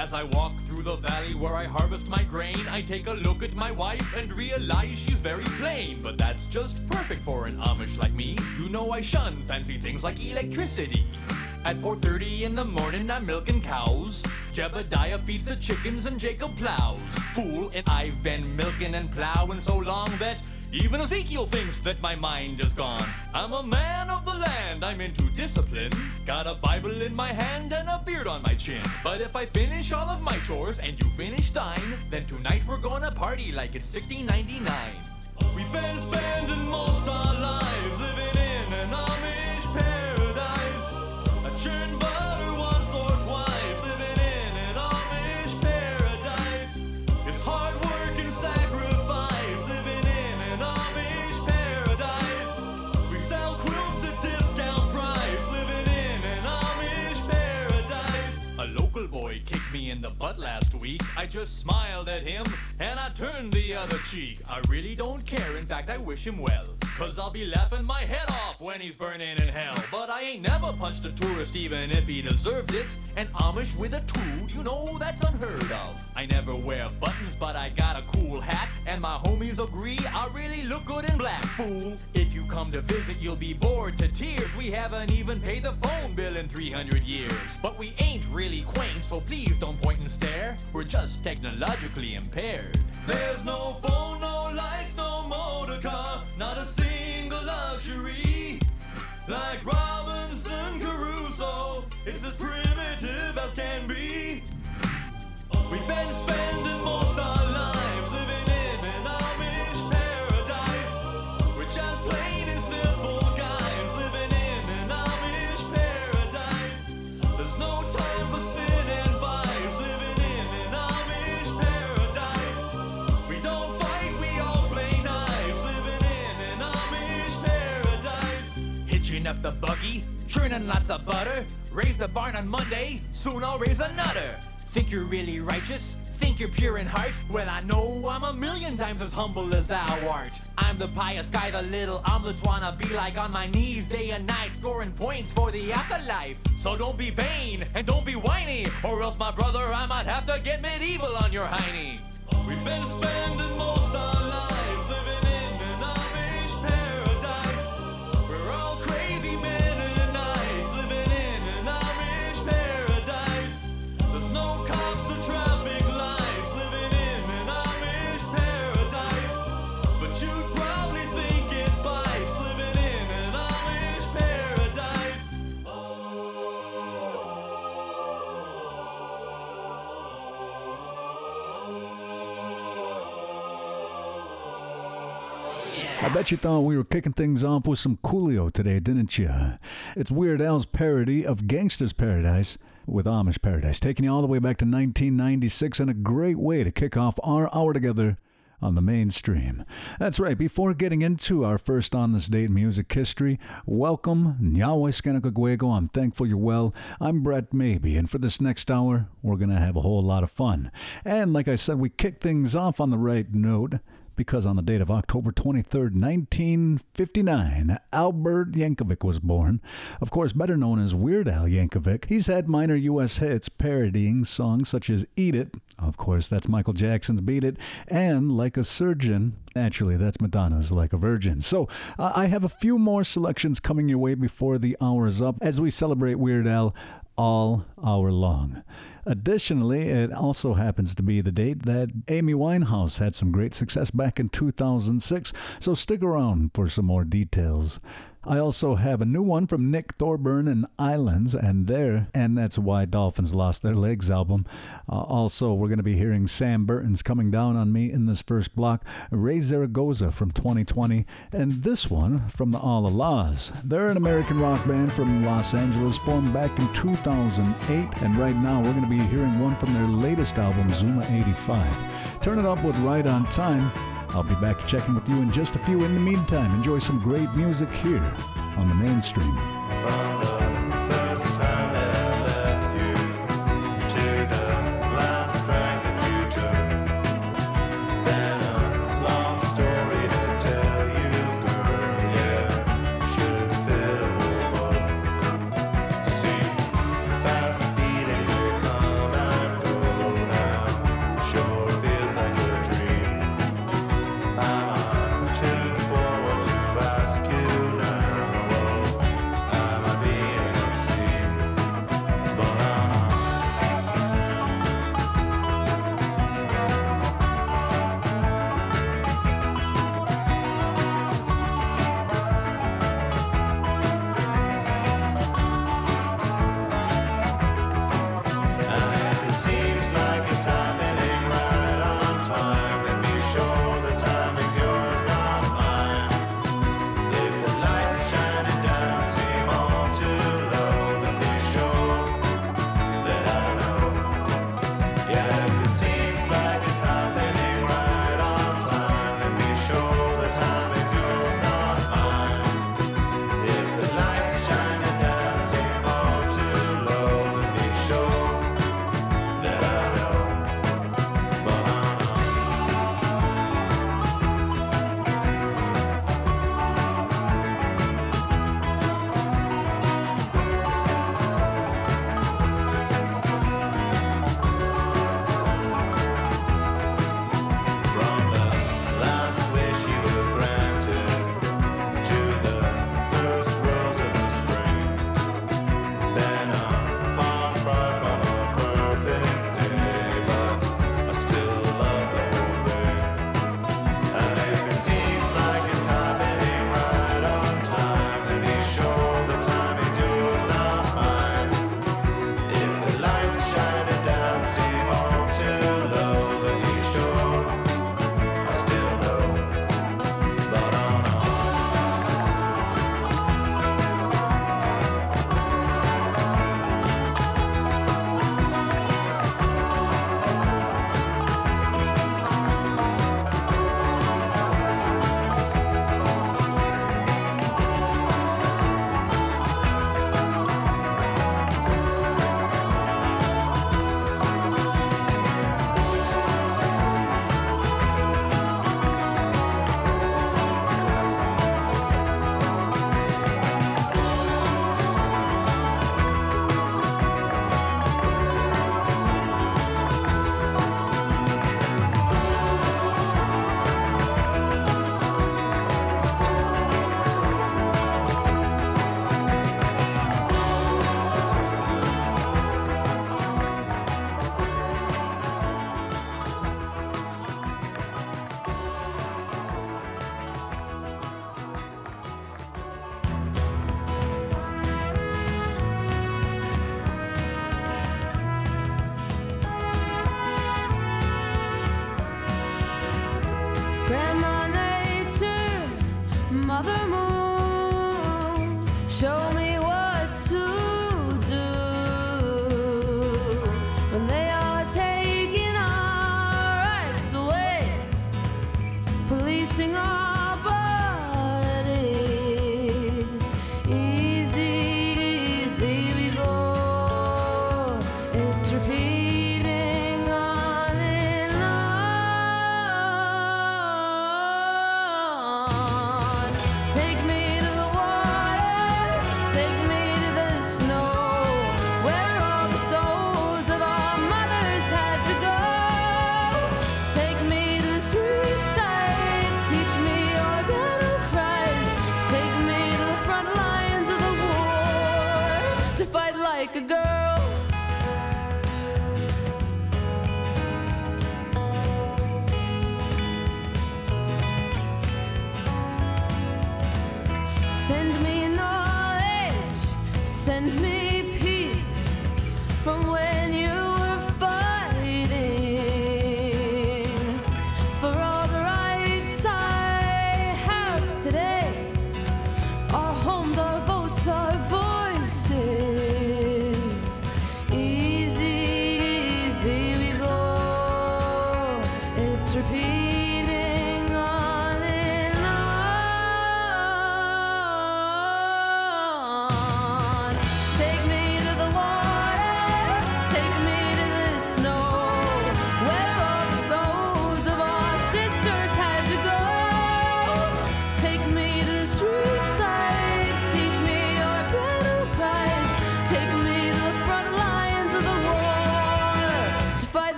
As I walk through the valley where I harvest my grain, I take a look at my wife and realize she's very plain. But that's just perfect for an Amish like me. You know I shun fancy things like electricity. At 4.30 in the morning, I'm milking cows. Jebediah feeds the chickens and Jacob plows. Fool, and I've been milking and plowing so long that even Ezekiel thinks that my mind is gone. I'm a man of the land, I'm into discipline. Got a Bible in my hand and a beard on my chin. But if I finish all of my chores and you finish thine, then tonight we're gonna party like it's 1699. We've been spending most our lives in the butt last week. I just smiled at him and I turned the other cheek. I really don't care, in fact, I wish him well. Cause I'll be laughing my head off when he's burning in hell. But I ain't never punched a tourist even if he deserved it. An Amish with a tool, you know that's unheard of. I never wear buttons, but I got a cool hat. And my homies agree I really look good in black, fool. If you come to visit, you'll be bored to tears. We haven't even paid the phone bill in 300 years. But we ain't really quaint, so please don't point and stare. We're just technologically impaired. There's no phone, lights, no motor car, not a single luxury. Like The buggy, churning lots of butter. Raise the barn on Monday, soon I'll raise another. Think you're really righteous? Think you're pure in heart? Well, I know I'm a million times as humble as thou art. I'm the pious guy the little omelets wanna be like on my knees day and night, scoring points for the afterlife. So don't be vain and don't be whiny, or else, my brother, I might have to get medieval on your hiney. We've been spending most our bet you thought we were kicking things off with some Coolio today, didn't you? It's Weird Al's parody of Gangsta's Paradise with Amish Paradise, taking you all the way back to 1996 and a great way to kick off our hour together on the mainstream. That's right, before getting into our first on this date in music history, welcome, Nyawe Skanakagwego. I'm thankful you're well. I'm Brett Maybe, and for this next hour, we're going to have a whole lot of fun. And like I said, we kick things off on the right note because on the date of October 23rd, 1959, Albert Yankovic was born. Of course, better known as Weird Al Yankovic. He's had minor U.S. hits parodying songs such as Eat It, of course, that's Michael Jackson's Beat It, and Like a Surgeon. Actually, that's Madonna's Like a Virgin. So uh, I have a few more selections coming your way before the hour is up as we celebrate Weird Al all hour long. Additionally, it also happens to be the date that Amy Winehouse had some great success back in 2006, so stick around for some more details. I also have a new one from Nick Thorburn and Islands, and there, and that's why Dolphins lost their legs album. Uh, also, we're going to be hearing Sam Burton's Coming Down on Me in this first block, Raye Zaragoza from 2020, and this one from the Allah-Las. They're an American rock band from Los Angeles, formed back in 2008, and right now we're going to be hearing one from their latest album, Zuma 85. Turn it up with Right on Time. I'll be back to check in with you in just a few. In the meantime, enjoy some great music here on the mainstream.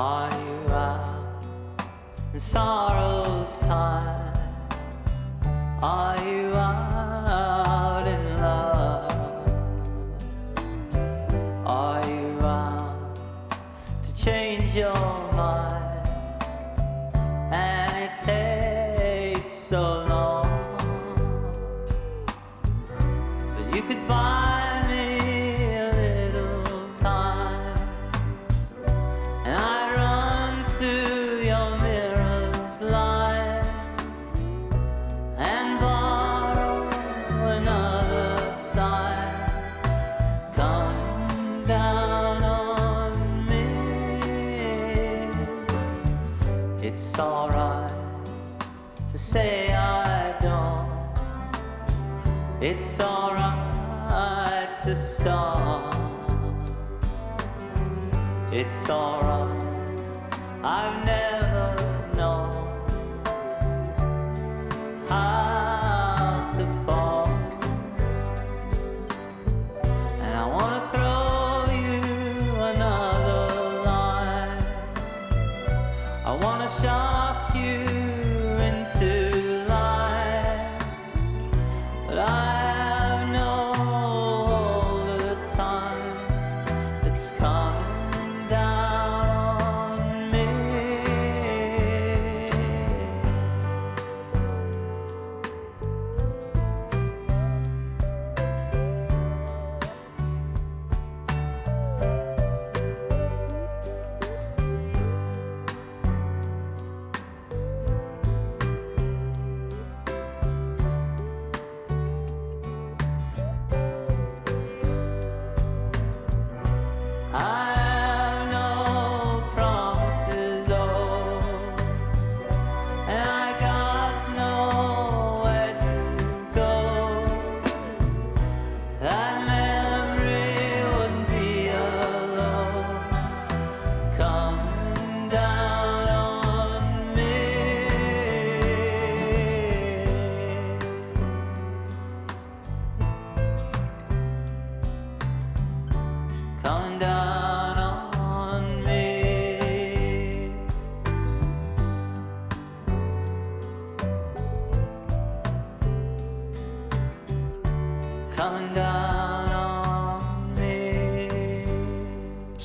Are you out in sorrow's time? Are you out? it's alright.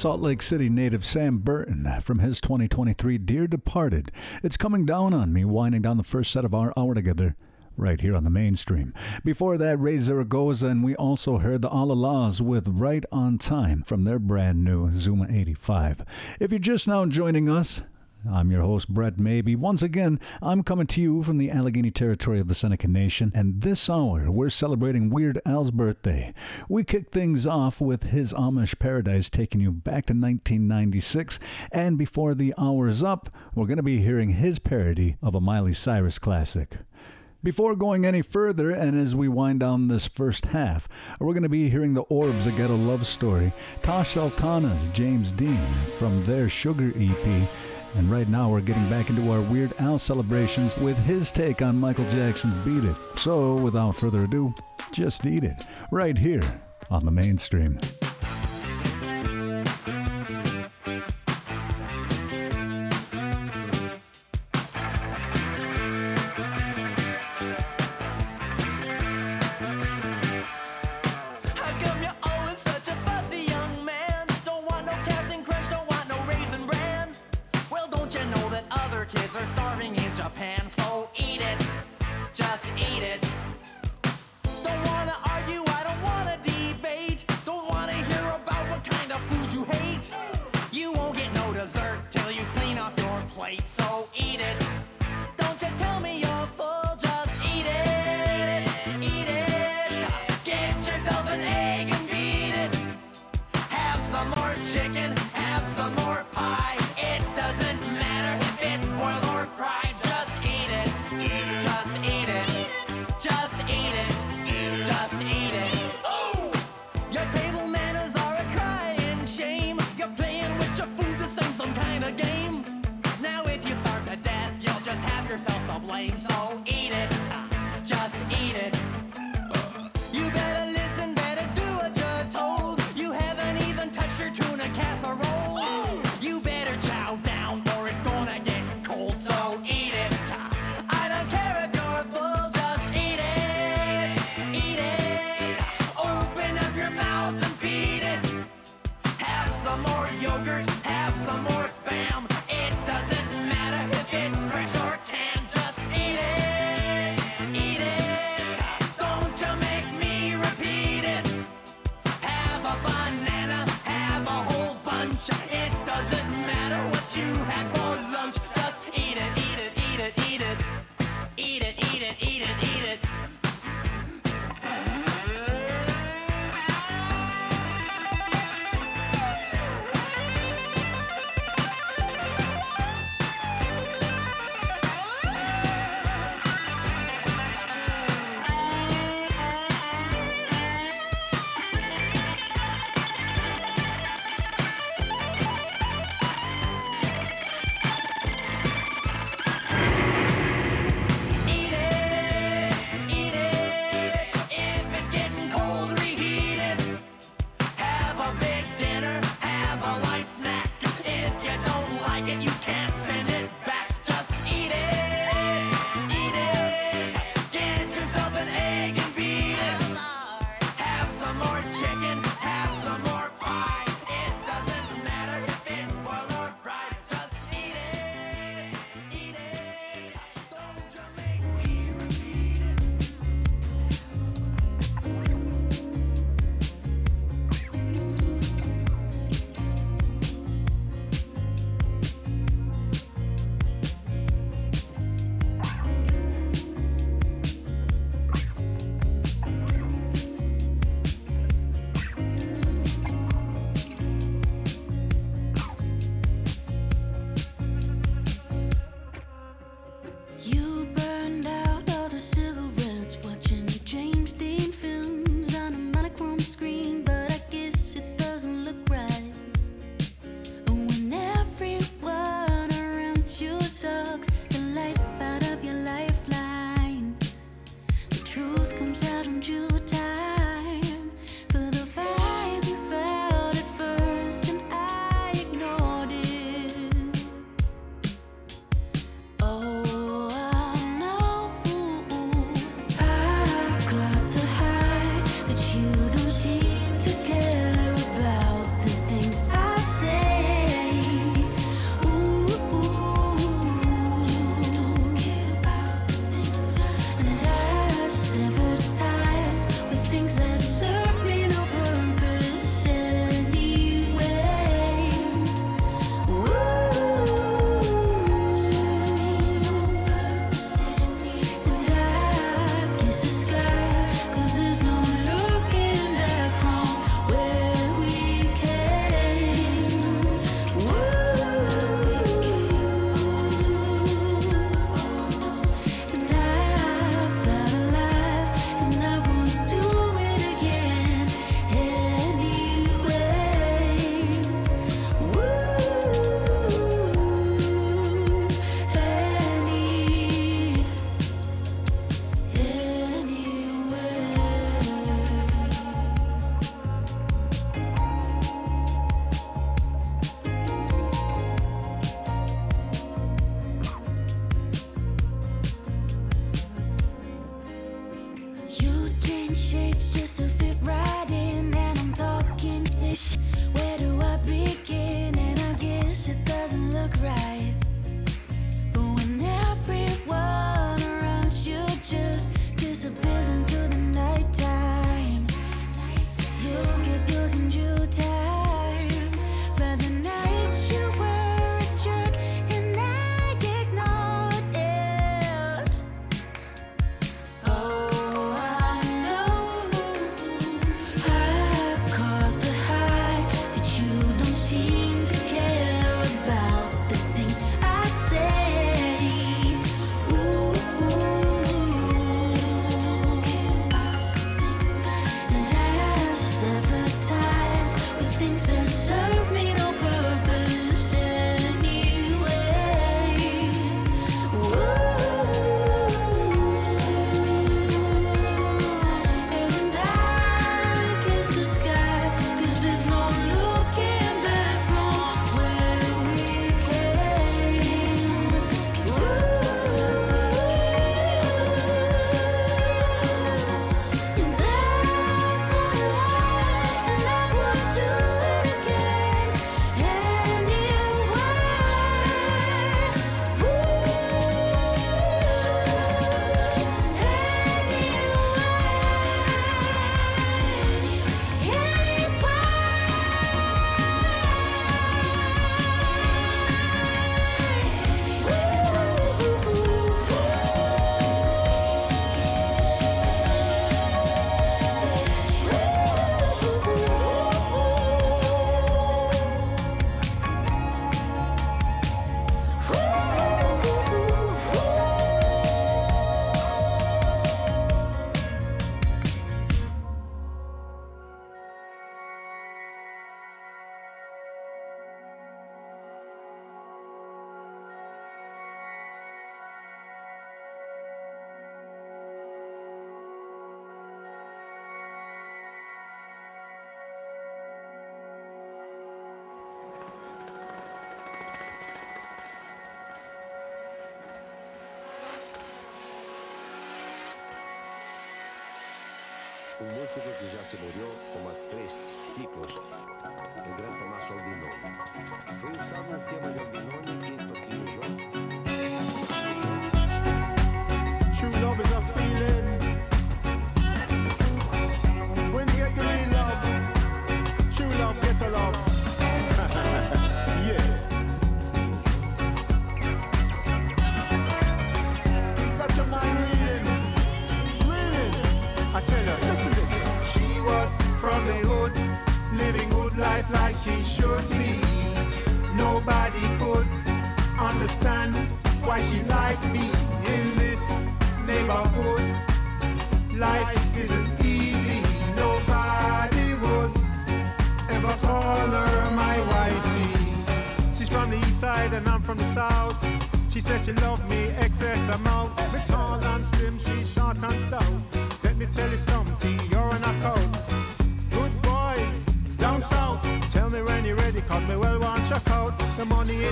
Salt Lake City native Sam Burton from his 2023 Dear Departed. It's coming down on me, winding down the first set of our hour together. Right here on the mainstream. Before that, Raye Zaragoza, and we also heard the Allah-Las with Right on Time from their brand new Zuma 85. If you're just now joining us, I'm your host, Brett Maybe. Once again, I'm coming to you from the Allegheny territory of the Seneca Nation, and this hour we're celebrating Weird Al's birthday. We kick things off with his Amish Paradise, taking you back to 1996, and before the hour's up, we're going to be hearing his parody of a Miley Cyrus classic. Before going any further, and as we wind down this first half, we're going to be hearing the Orbs a Love Story, Tash Sultana's James Dean from their Sugar EP, and right now we're getting back into our Weird Al celebrations with his take on Michael Jackson's Beat It. So, without further ado, just eat it, right here on the mainstream. You. shapes just a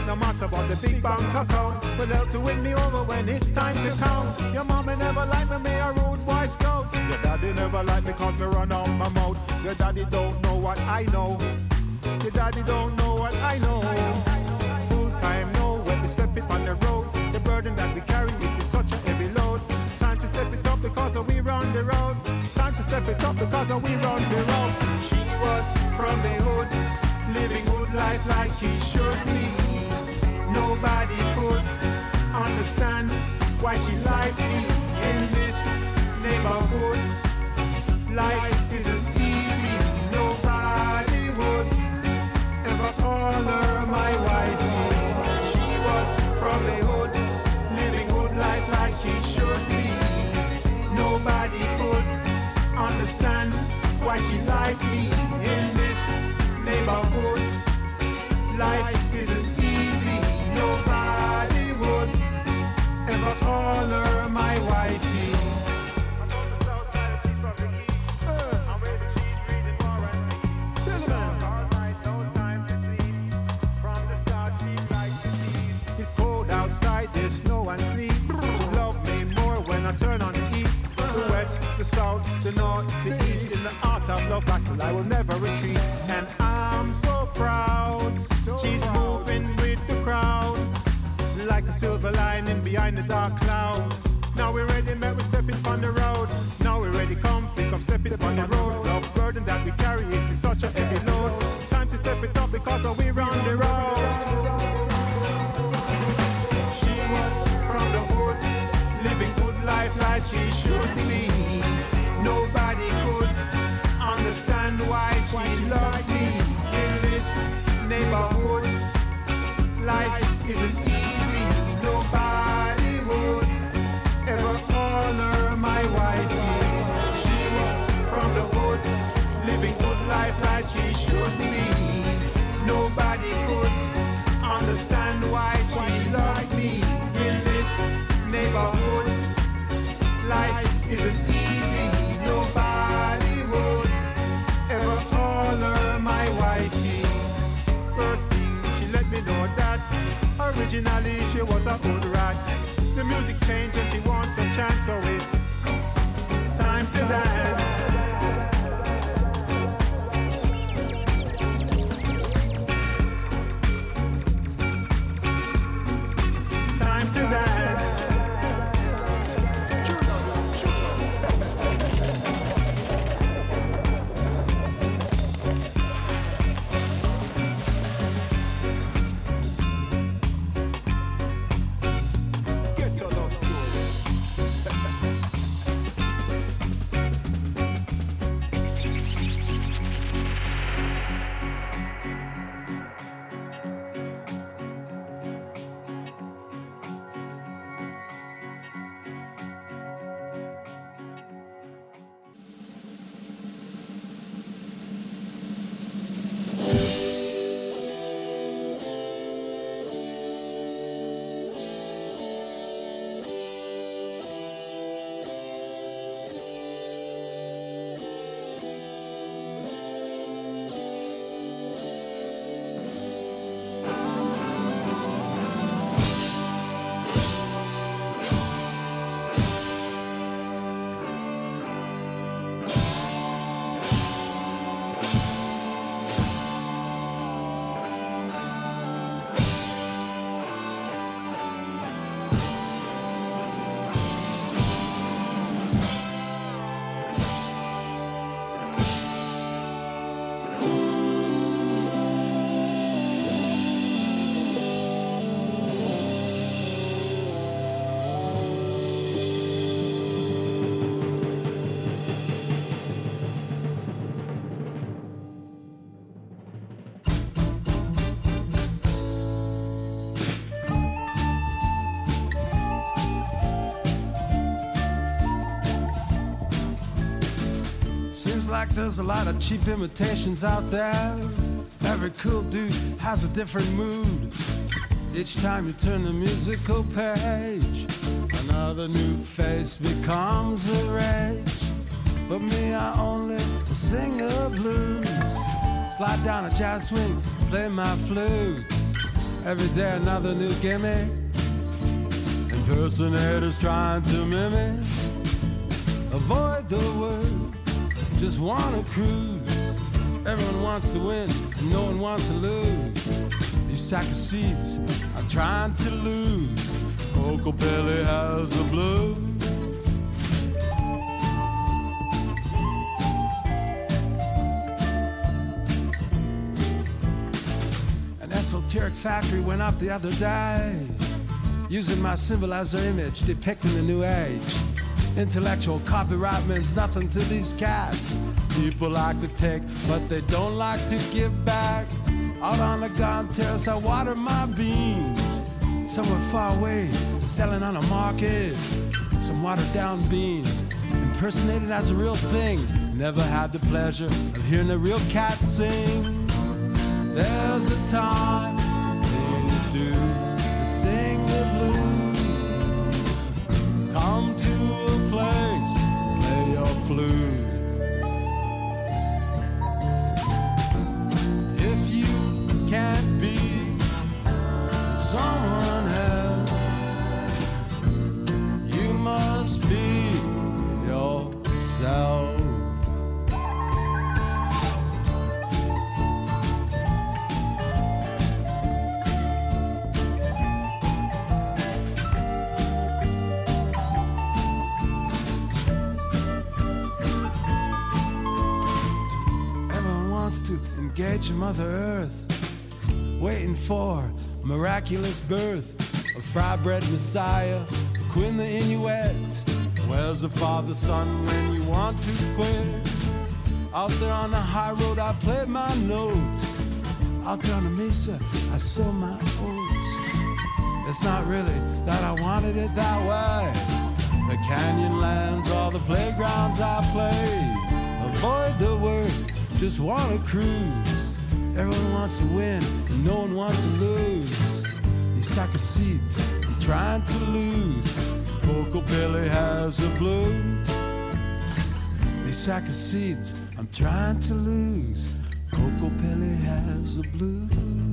No matter about the big bank account. Will help to win me over when it's time to count. Your mama never liked me, me a rude boy scout. Your daddy never liked me cause me run out my mouth. Your daddy don't know what I know. Your daddy don't know what I know. Full time no, when we step it on the road. The burden that we carry, it is such a heavy load. Time to step it up because we run the road. Time to step it up because we run the road. She was from the hood, living good life like she should be. Nobody could understand why she liked me in this neighborhood. Life isn't easy. Nobody would ever call her my wife. She was from the hood, living good life like she should be. Nobody could understand why she liked me in this neighborhood. Life south, the north, the east. In the art of love battle, I will never retreat. And I'm so proud. She's moving with the crowd. Like a silver lining behind the dark cloud. Now we're ready, man, we're stepping on the road. Now we're ready, come, think I'm stepping on the road. Love burden that we carry, it is such a heavy load. Time to step it up because we're on the road. Originally she was a good rat. The music changed and she wants a chance, so it's time to dance. There's a lot of cheap imitations out there. Every cool dude has a different mood. Each time you turn the musical page, another new face becomes a rage. But me, I only sing the blues. Slide down a jazz swing, play my flutes. Every day another new gimmick. Impersonators trying to mimic. Avoid the word, just wanna cruise. Everyone wants to win, no one wants to lose. These sack of seeds, I'm trying to lose. Uncle Billy has a blues. An esoteric factory went up the other day, using my symbol as their image, depicting the new age. Intellectual copyright means nothing to these cats. People like to take, but they don't like to give back. Out on the garden terrace, I water my beans. Somewhere far away, selling on a market. Some watered down beans, impersonated as a real thing. Never had the pleasure of hearing a real cat sing. There's a time play engage Mother Earth, waiting for miraculous birth, of fry bread messiah, Queen the Inuit. Where's the father, son, when you want to quit? Out there on the high road, I play my notes. Out there on the mesa, I sow my oats. It's not really that I wanted it that way. The canyon lands, all the playgrounds I play. Avoid the word, just wanna cruise. Everyone wants to win, and no one wants to lose. These sack of seeds, I'm trying to lose. Kokopelli has a blue. These sack of seeds, I'm trying to lose. Coco Pelly has a blues.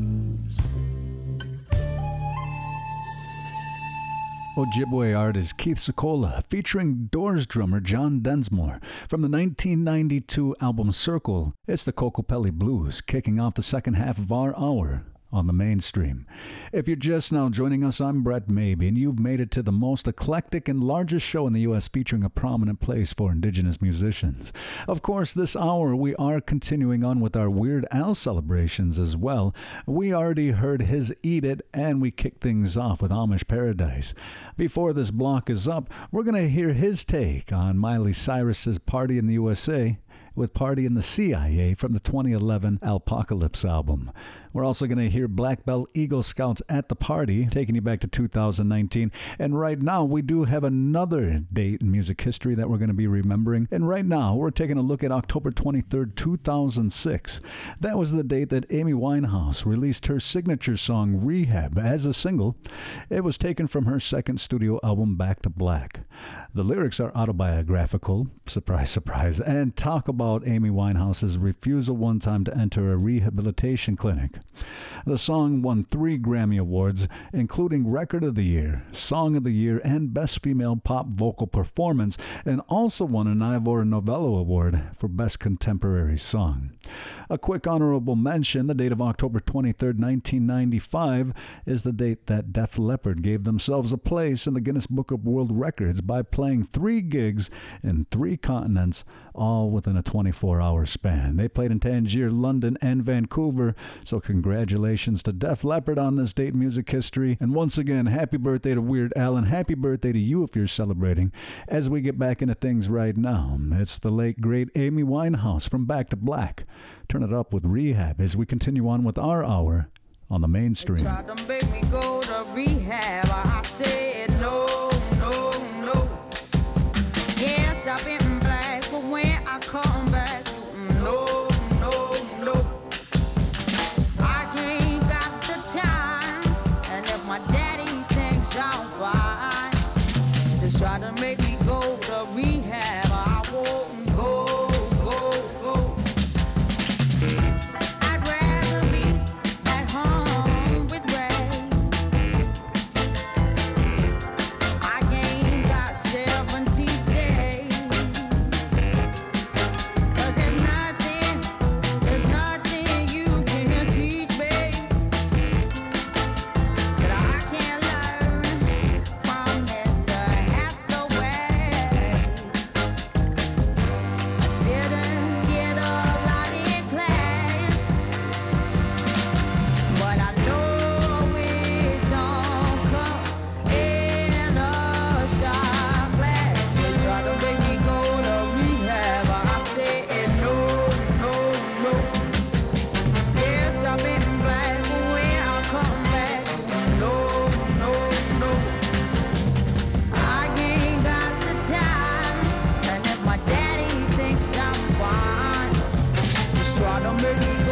Ojibwe artist Keith Secola featuring Doors drummer John Densmore from the 1992 album Circle. It's the Kokopelli Blues kicking off the second half of our hour on the mainstream. If you're just now joining us, I'm Brett Maybee, and you've made it to the most eclectic and largest show in the U.S. featuring a prominent place for Indigenous musicians. Of course, this hour we are continuing on with our Weird Al celebrations as well. We already heard his Eat It, and we kick things off with Amish Paradise. Before this block is up, we're going to hear his take on Miley Cyrus's Party in the USA with Party in the CIA from the 2011 Alpocalypse album. We're also going to hear Black Belt Eagle Scouts at the Party, taking you back to 2019. And right now, we do have another date in music history that we're going to be remembering. And right now, we're taking a look at October 23rd, 2006. That was the date that Amy Winehouse released her signature song Rehab as a single. It was taken from her second studio album, Back to Black. The lyrics are autobiographical, surprise, surprise, and talk about Amy Winehouse's refusal one time to enter a rehabilitation clinic. The song won three Grammy Awards, including Record of the Year, Song of the Year, and Best Female Pop Vocal Performance, and also won an Ivor Novello Award for Best Contemporary Song. A quick honorable mention the date of October 23, 1995, is the date that Def Leppard gave themselves a place in the Guinness Book of World Records by playing three gigs in three continents, all within a 24 hour span. They played in Tangier, London, and Vancouver, so congratulations to Def Leppard on this date in music history. And once again, happy birthday to Weird Al, and happy birthday to you if you're celebrating. As we get back into things right now, it's the late, great Amy Winehouse from Back to Black. Turn it up with Rehab as we continue on with our hour on the mainstream. No, maybe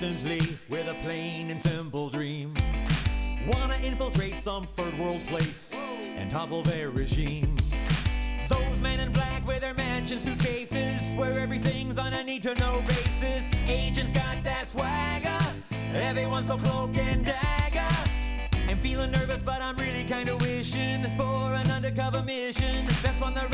recently with a plain and simple dream. Wanna infiltrate some third world place and topple their regime. Those men in black with their mansion suitcases, where everything's on a need to know basis. Agents got that swagger, everyone's so cloak and dagger. I'm feeling nervous, but I'm really kinda wishing for an undercover mission. That's when the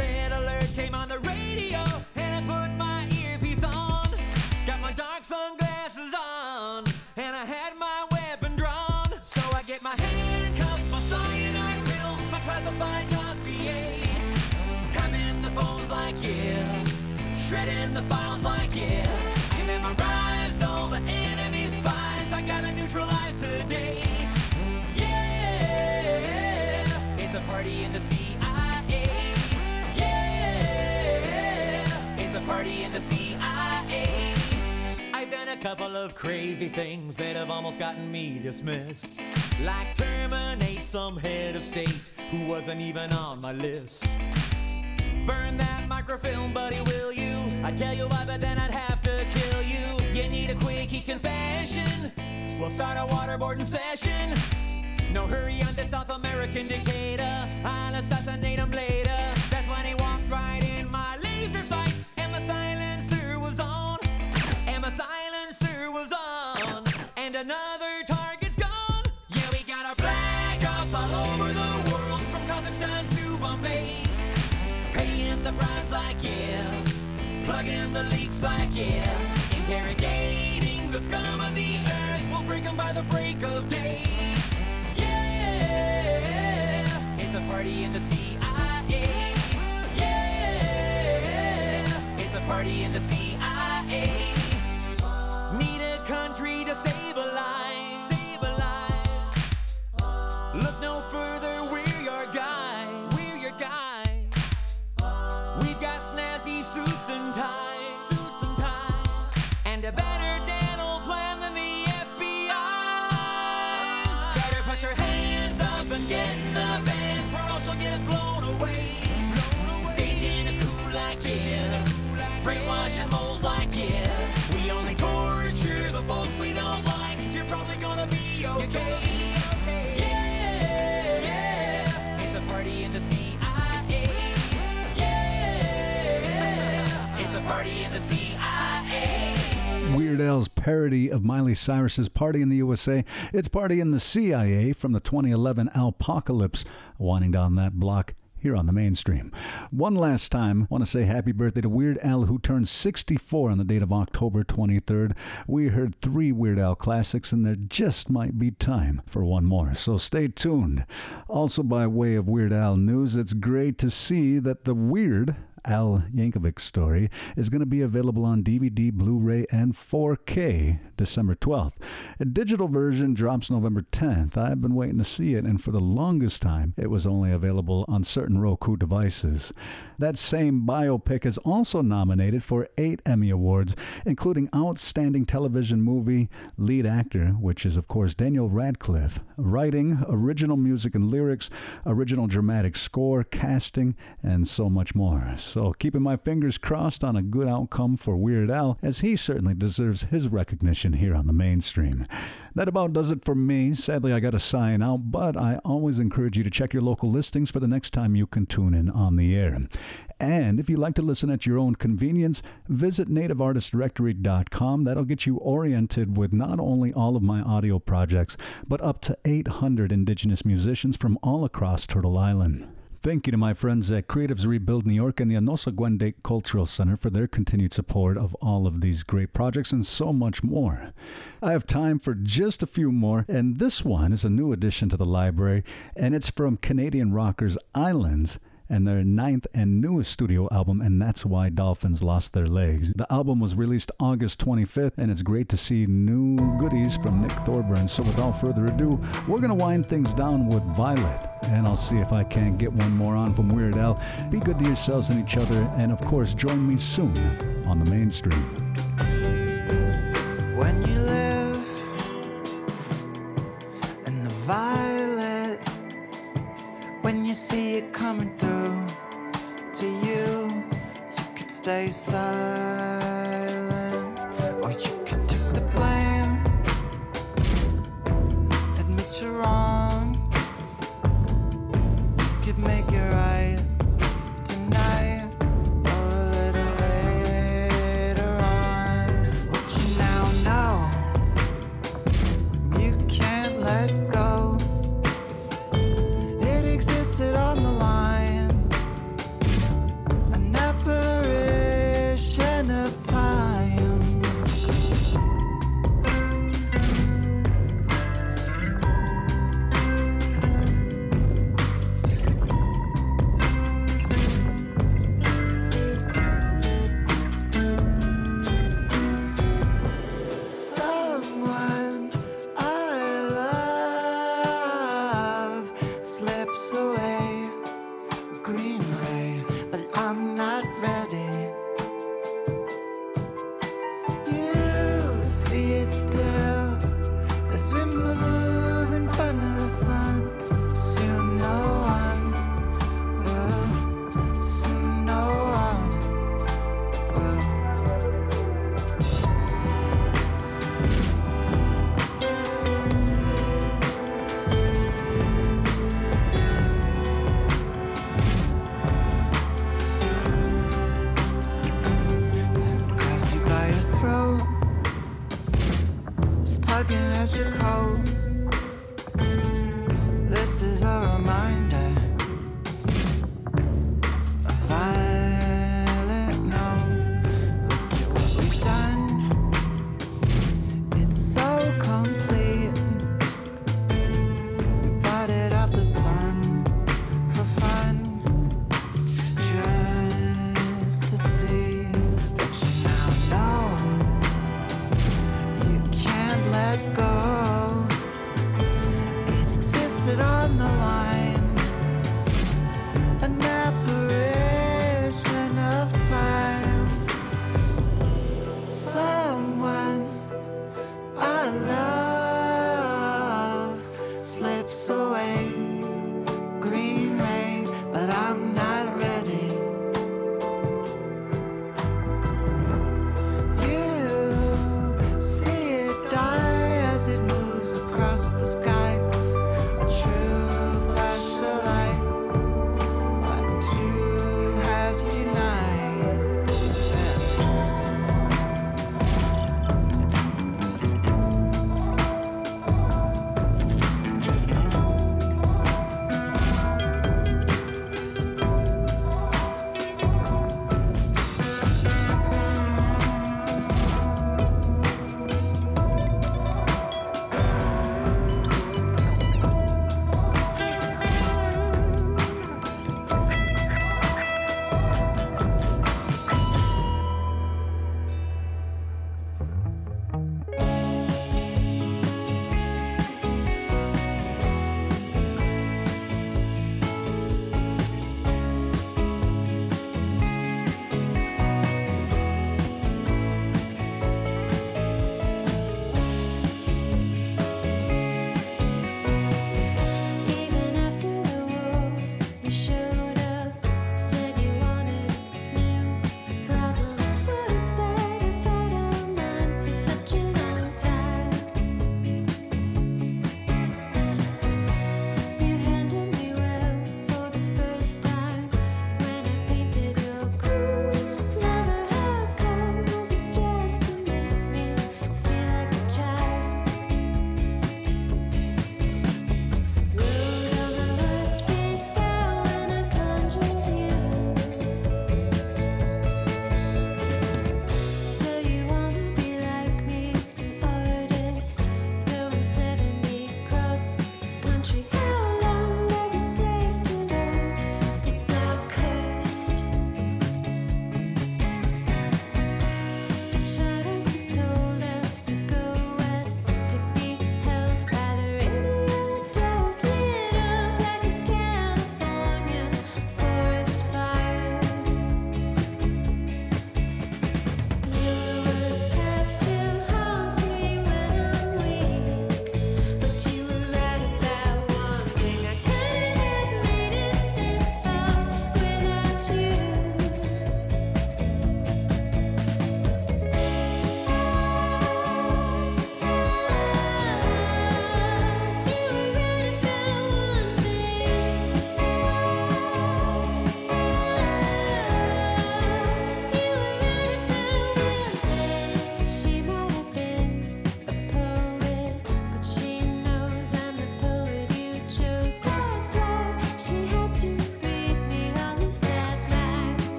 couple of crazy things that have almost gotten me dismissed. Like terminate some head of state who wasn't even on my list. Burn that microfilm, buddy, will you? I'd tell you why, but then I'd have to kill you. You need a quickie confession. We'll start a waterboarding session. No hurry on the South American dictator. I'll assassinate him later. That's when he walked right the leaks like yeah. Interrogating the scum of the earth. We'll break 'em by the break of day. Yeah. It's a party in the CIA. Yeah. It's a party in the CIA. Need a country to stabilize. Stabilize. Look no further, Weird Al's parody of Miley Cyrus's Party in the USA. It's Party in the CIA from the 2011 Alpocalypse, winding down that block here on the mainstream. One last time, want to say happy birthday to Weird Al, who turned 64 on the date of October 23rd. We heard three Weird Al classics, and there just might be time for one more, so stay tuned. Also, by way of Weird Al news, it's great to see that the Weird Al Yankovic story is going to be available on DVD, Blu ray, and 4K December 12th. A digital version drops November 10th. I've been waiting to see it, and for the longest time, it was only available on certain Roku devices. That same biopic is also nominated for eight Emmy Awards, including Outstanding Television Movie, Lead Actor, which is, of course, Daniel Radcliffe, Writing, Original Music and Lyrics, Original Dramatic Score, Casting, and so much more. So, keeping my fingers crossed on a good outcome for Weird Al, as he certainly deserves his recognition here on the mainstream. That about does it for me. Sadly, I got to sign out, but I always encourage you to check your local listings for the next time you can tune in on the air. And if you like to listen at your own convenience, visit nativeartistdirectory.com. That'll get you oriented with not only all of my audio projects, but up to 800 indigenous musicians from all across Turtle Island. Thank you to my friends at Creatives Rebuild New York and the Onöhsagwë:de' Cultural Center for their continued support of all of these great projects and so much more. I have time for just a few more, and this one is a new addition to the library, and it's from Canadian rockers Islands and their ninth and newest studio album, and that's why Dolphins lost their legs. The album was released August 25th, and it's great to see new goodies from Nick Thorburn. So, without further ado, we're going to wind things down with Violet, and I'll see if I can't get one more on from Weird Al. Be good to yourselves and each other, and of course, join me soon on the mainstream. When you live in the violet, when you see it coming through to you, you could stay silent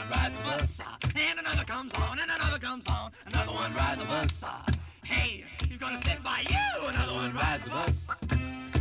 one rides the bus, and another comes on, and another comes on, another one rides the bus. Hey, he's gonna sit by you, another one rides the bus.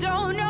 don't know